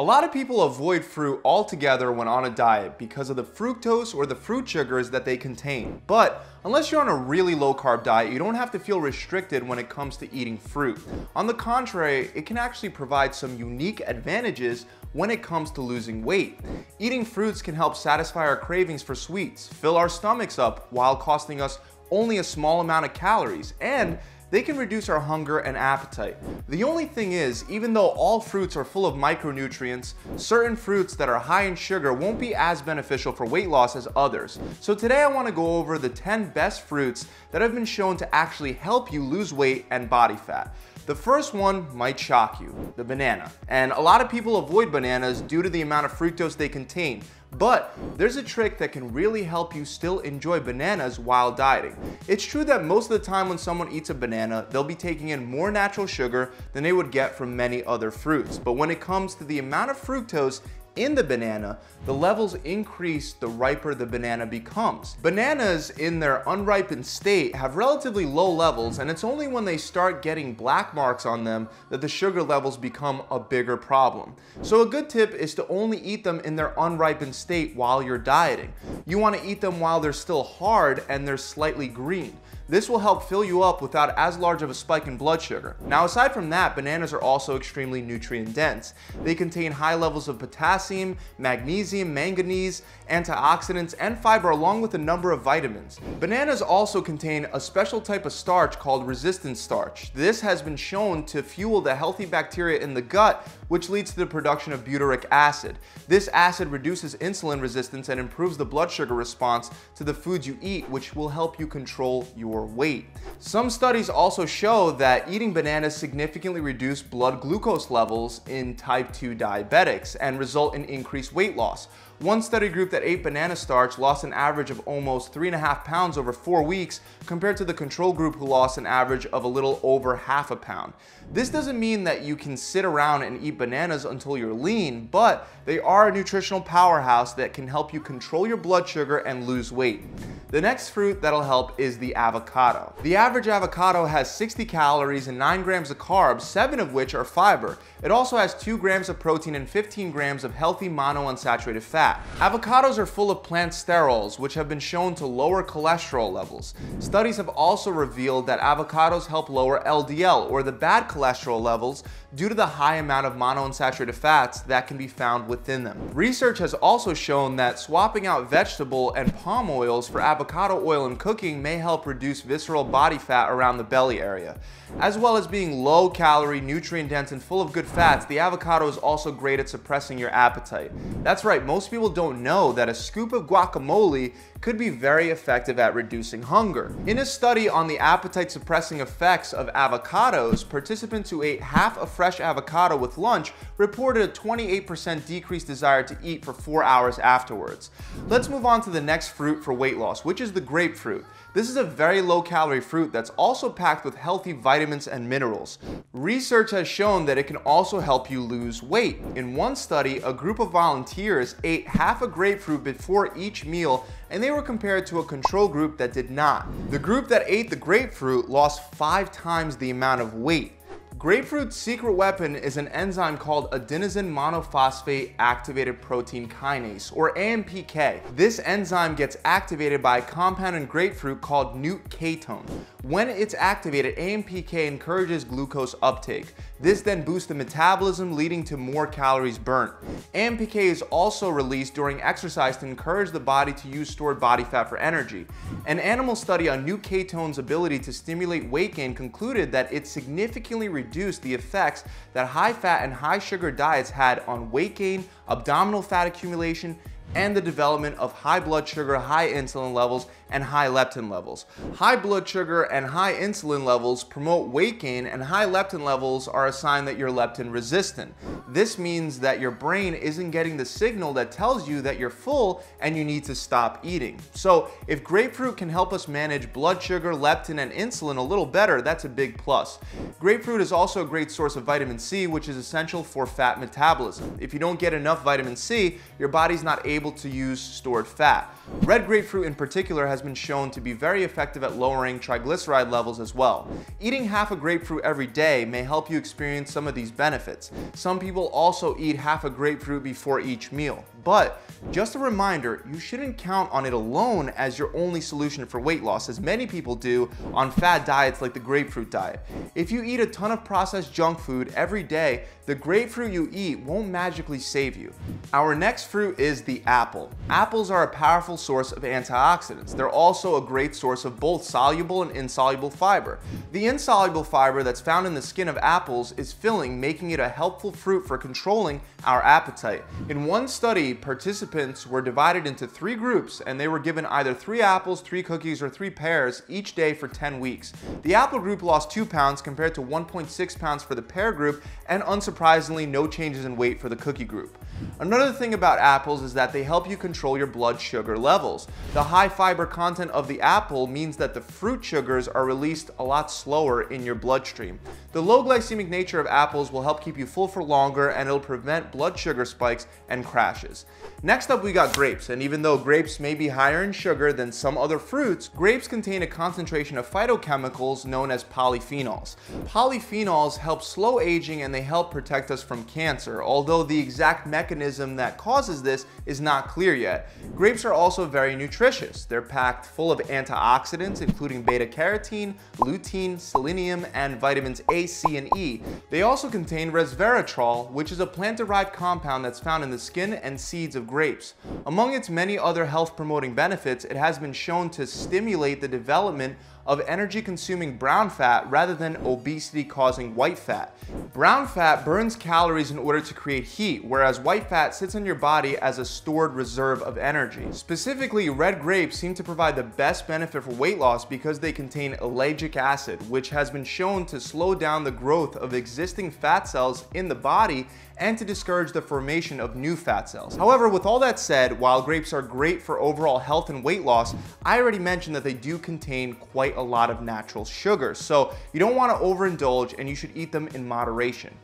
A lot of people avoid fruit altogether when on a diet because of the fructose or the fruit sugars that they contain. But unless you're on a really low carb diet, you don't have to feel restricted when it comes to eating fruit. On the contrary, it can actually provide some unique advantages when it comes to losing weight. Eating fruits can help satisfy our cravings for sweets, fill our stomachs up while costing us only a small amount of calories, and they can reduce our hunger and appetite. The only thing is, even though all fruits are full of micronutrients, certain fruits that are high in sugar won't be as beneficial for weight loss as others. So today I want to go over the 10 best fruits that have been shown to actually help you lose weight and body fat. The first one might shock you, the banana. And a lot of people avoid bananas due to the amount of fructose they contain. But there's a trick that can really help you still enjoy bananas while dieting. It's true that most of the time when someone eats a banana, they'll be taking in more natural sugar than they would get from many other fruits. But when it comes to the amount of fructose in the banana, the levels increase the riper the banana becomes. Bananas in their unripened state have relatively low levels and it's only when they start getting black marks on them that the sugar levels become a bigger problem. So a good tip is to only eat them in their unripened state while you're dieting. You want to eat them while they're still hard and they're slightly green. This will help fill you up without as large of a spike in blood sugar. Now aside from that, bananas are also extremely nutrient dense. They contain high levels of potassium, magnesium, manganese, antioxidants, and fiber along with a number of vitamins. Bananas also contain a special type of starch called resistant starch. This has been shown to fuel the healthy bacteria in the gut which leads to the production of butyric acid. This acid reduces insulin resistance and improves the blood sugar response to the foods you eat, which will help you control your weight. Some studies also show that eating bananas significantly reduce blood glucose levels in type 2 diabetics and result in increased weight loss. One study group that ate banana starch lost an average of almost three and a half pounds over four weeks compared to the control group who lost an average of a little over half a pound. This doesn't mean that you can sit around and eat bananas until you're lean, but they are a nutritional powerhouse that can help you control your blood sugar and lose weight. The next fruit that'll help is the avocado. The average avocado has 60 calories and 9 grams of carbs, 7 of which are fiber. It also has 2 grams of protein and 15 grams of healthy monounsaturated fat. Avocados are full of plant sterols, which have been shown to lower cholesterol levels. Studies have also revealed that avocados help lower LDL, or the bad cholesterol levels, due to the high amount of monounsaturated fats that can be found within them. Research has also shown that swapping out vegetable and palm oils for avocado oil in cooking may help reduce visceral body fat around the belly area. As well as being low calorie, nutrient dense, and full of good fats, the avocado is also great at suppressing your appetite. That's right, most people don't know that a scoop of guacamole could be very effective at reducing hunger. In a study on the appetite suppressing effects of avocados, participants who ate half a fresh avocado with lunch reported a 28% decreased desire to eat for four hours afterwards. Let's move on to the next fruit for weight loss, which is the grapefruit. This is a very low calorie fruit that's also packed with healthy vitamins and minerals. Research has shown that it can also help you lose weight. In one study, a group of volunteers ate half a grapefruit before each meal and they were compared to a control group that did not. The group that ate the grapefruit lost five times the amount of weight. Grapefruit's secret weapon is an enzyme called adenosine monophosphate activated protein kinase, or AMPK. This enzyme gets activated by a compound in grapefruit called nootkatone. When it's activated, AMPK encourages glucose uptake. This then boosts the metabolism, leading to more calories burnt. AMPK is also released during exercise to encourage the body to use stored body fat for energy. An animal study on nootkatone's ability to stimulate weight gain concluded that it significantly reduced the effects that high fat and high sugar diets had on weight gain, abdominal fat accumulation, and the development of high blood sugar, high insulin levels, and high leptin levels. High blood sugar and high insulin levels promote weight gain and high leptin levels are a sign that you're leptin resistant. This means that your brain isn't getting the signal that tells you that you're full and you need to stop eating. So if grapefruit can help us manage blood sugar, leptin, and insulin a little better, that's a big plus. Grapefruit is also a great source of vitamin C, which is essential for fat metabolism. If you don't get enough vitamin C, your body's not able able to use stored fat. Red grapefruit in particular has been shown to be very effective at lowering triglyceride levels as well. Eating half a grapefruit every day may help you experience some of these benefits. Some people also eat half a grapefruit before each meal. But just a reminder, you shouldn't count on it alone as your only solution for weight loss, as many people do on fad diets like the grapefruit diet. If you eat a ton of processed junk food every day, the grapefruit you eat won't magically save you. Our next fruit is the apple. Apples are a powerful source of antioxidants. They're also a great source of both soluble and insoluble fiber. The insoluble fiber that's found in the skin of apples is filling, making it a helpful fruit for controlling our appetite. In one study, participants were divided into three groups and they were given either three apples, three cookies, or three pears each day for 10 weeks. The apple group lost 2 pounds compared to 1.6 pounds for the pear group and unsurprisingly no changes in weight for the cookie group. Another thing about apples is that they help you control your blood sugar levels. The high fiber content of the apple means that the fruit sugars are released a lot slower in your bloodstream. The low glycemic nature of apples will help keep you full for longer and it'll prevent blood sugar spikes and crashes. Next up we got grapes, and even though grapes may be higher in sugar than some other fruits, grapes contain a concentration of phytochemicals known as polyphenols. Polyphenols help slow aging and they help protect us from cancer, although the exact mechanism that causes this is not clear yet. Grapes are also very nutritious. They're packed full of antioxidants including beta carotene, lutein, selenium, and vitamins A, C, and E. They also contain resveratrol, which is a plant-derived compound that's found in the skin and seeds of grapes. Among its many other health promoting benefits, it has been shown to stimulate the development of energy consuming brown fat rather than obesity causing white fat. Brown fat burns calories in order to create heat, whereas white fat sits in your body as a stored reserve of energy. Specifically, red grapes seem to provide the best benefit for weight loss because they contain ellagic acid, which has been shown to slow down the growth of existing fat cells in the body and to discourage the formation of new fat cells. However, with all that said, while grapes are great for overall health and weight loss, I already mentioned that they do contain quite a lot of natural sugars. So you don't wanna overindulge and you should eat them in moderation.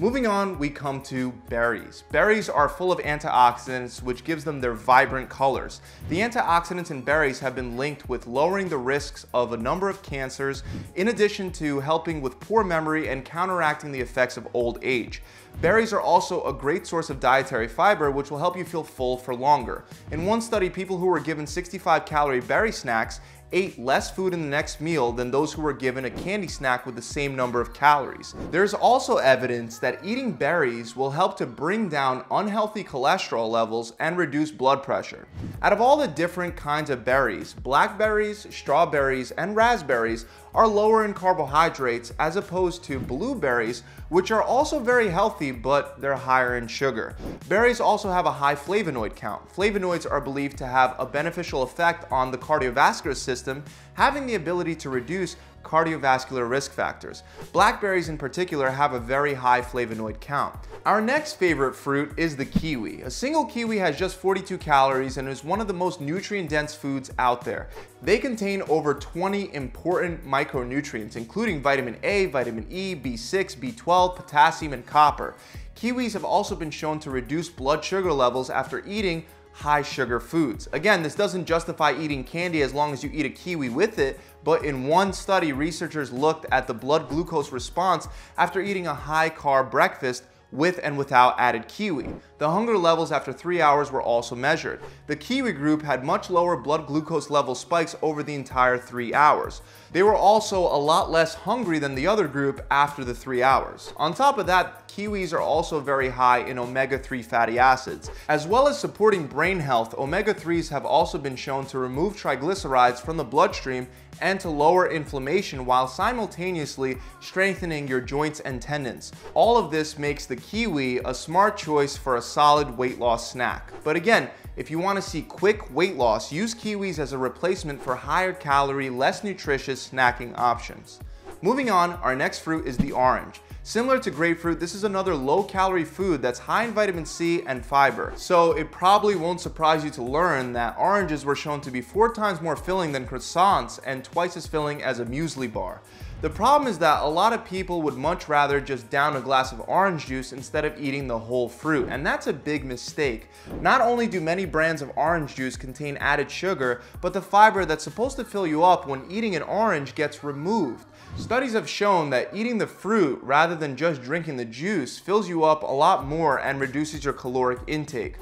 Moving on, we come to berries. Berries are full of antioxidants, which gives them their vibrant colors. The antioxidants in berries have been linked with lowering the risks of a number of cancers, in addition to helping with poor memory and counteracting the effects of old age. Berries are also a great source of dietary fiber, which will help you feel full for longer. In one study, people who were given 65 calorie berry snacks ate less food in the next meal than those who were given a candy snack with the same number of calories. There's also evidence that eating berries will help to bring down unhealthy cholesterol levels and reduce blood pressure. Out of all the different kinds of berries, blackberries, strawberries, and raspberries are lower in carbohydrates as opposed to blueberries, which are also very healthy, but they're higher in sugar. Berries also have a high flavonoid count. Flavonoids are believed to have a beneficial effect on the cardiovascular system, having the ability to reduce cardiovascular risk factors. Blackberries in particular have a very high flavonoid count. Our next favorite fruit is the kiwi. A single kiwi has just 42 calories and is one of the most nutrient dense foods out there. They contain over 20 important micronutrients, including vitamin A, vitamin E, B6, B12, potassium, and copper. Kiwis have also been shown to reduce blood sugar levels after eating high sugar foods. Again, this doesn't justify eating candy as long as you eat a kiwi with it, but in one study, researchers looked at the blood glucose response after eating a high carb breakfast with and without added kiwi. The hunger levels after three hours were also measured. The kiwi group had much lower blood glucose level spikes over the entire three hours. They were also a lot less hungry than the other group after the three hours. On top of that, kiwis are also very high in omega-3 fatty acids. As well as supporting brain health, omega-3s have also been shown to remove triglycerides from the bloodstream and to lower inflammation while simultaneously strengthening your joints and tendons. All of this makes the kiwi a smart choice for a solid weight loss snack. But again, if you want to see quick weight loss, use kiwis as a replacement for higher calorie, less nutritious snacking options. Moving on, our next fruit is the orange. Similar to grapefruit, this is another low calorie food that's high in vitamin C and fiber. So it probably won't surprise you to learn that oranges were shown to be four times more filling than croissants and twice as filling as a muesli bar. The problem is that a lot of people would much rather just down a glass of orange juice instead of eating the whole fruit, and that's a big mistake. Not only do many brands of orange juice contain added sugar, but the fiber that's supposed to fill you up when eating an orange gets removed. Studies have shown that eating the fruit rather than just drinking the juice fills you up a lot more and reduces your caloric intake.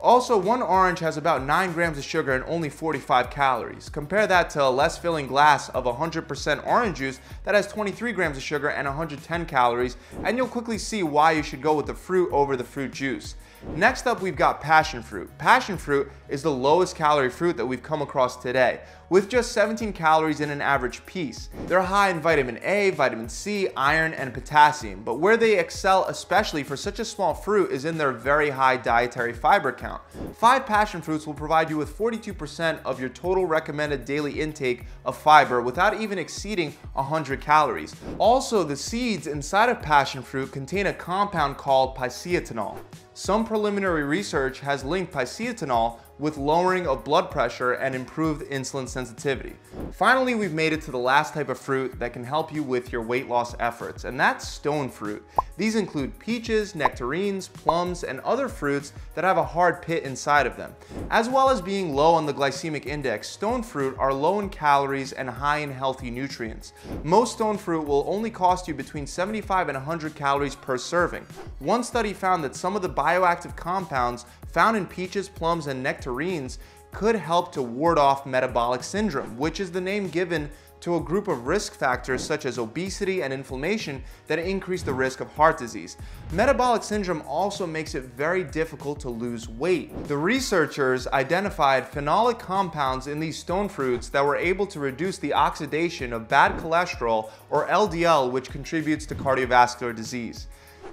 Also, one orange has about 9 grams of sugar and only 45 calories. Compare that to a less filling glass of 100% orange juice that has 23 grams of sugar and 110 calories, and you'll quickly see why you should go with the fruit over the fruit juice. Next up, we've got passion fruit. Passion fruit is the lowest calorie fruit that we've come across today, with just 17 calories in an average piece. They're high in vitamin A, vitamin C, iron, and potassium, but where they excel especially for such a small fruit is in their very high dietary fiber count. Five passion fruits will provide you with 42% of your total recommended daily intake of fiber without even exceeding 100 calories. Also, the seeds inside of passion fruit contain a compound called piceatannol. Some preliminary research has linked piceatannol with lowering of blood pressure and improved insulin sensitivity. Finally, we've made it to the last type of fruit that can help you with your weight loss efforts, and that's stone fruit. These include peaches, nectarines, plums, and other fruits that have a hard pit inside of them. As well as being low on the glycemic index, stone fruit are low in calories and high in healthy nutrients. Most stone fruit will only cost you between 75 and 100 calories per serving. One study found that some of the bioactive compounds found in peaches, plums, and nectarines could help to ward off metabolic syndrome, which is the name given to a group of risk factors such as obesity and inflammation that increase the risk of heart disease. Metabolic syndrome also makes it very difficult to lose weight. The researchers identified phenolic compounds in these stone fruits that were able to reduce the oxidation of bad cholesterol or LDL, which contributes to cardiovascular disease.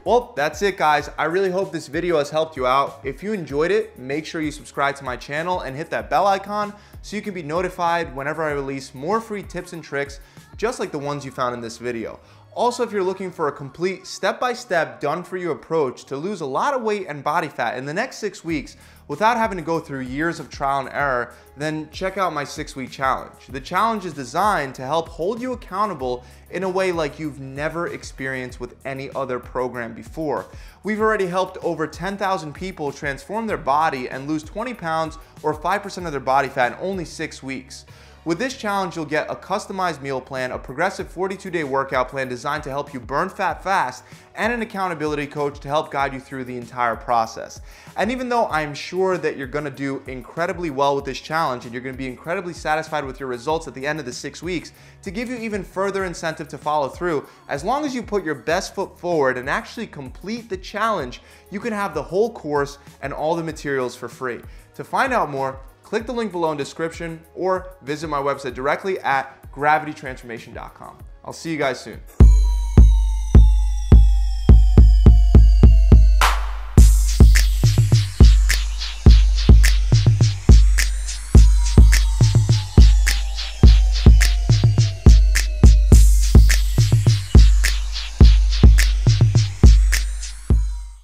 Well, that's it guys. I really hope this video has helped you out. If you enjoyed it, make sure you subscribe to my channel and hit that bell icon so you can be notified whenever I release more free tips and tricks just like the ones you found in this video. Also, if you're looking for a complete step-by-step done-for-you approach to lose a lot of weight and body fat in the next six weeks without having to go through years of trial and error, then check out my six-week challenge. The challenge is designed to help hold you accountable in a way like you've never experienced with any other program before. We've already helped over 10,000 people transform their body and lose 20 pounds or 5% of their body fat in only six weeks. With this challenge, you'll get a customized meal plan, a progressive 42-day workout plan designed to help you burn fat fast, and an accountability coach to help guide you through the entire process. And even though I'm sure that you're gonna do incredibly well with this challenge and you're gonna be incredibly satisfied with your results at the end of the six weeks, to give you even further incentive to follow through, as long as you put your best foot forward and actually complete the challenge, you can have the whole course and all the materials for free. To find out more, click the link below in description or visit my website directly at gravitytransformation.com. I'll see you guys soon.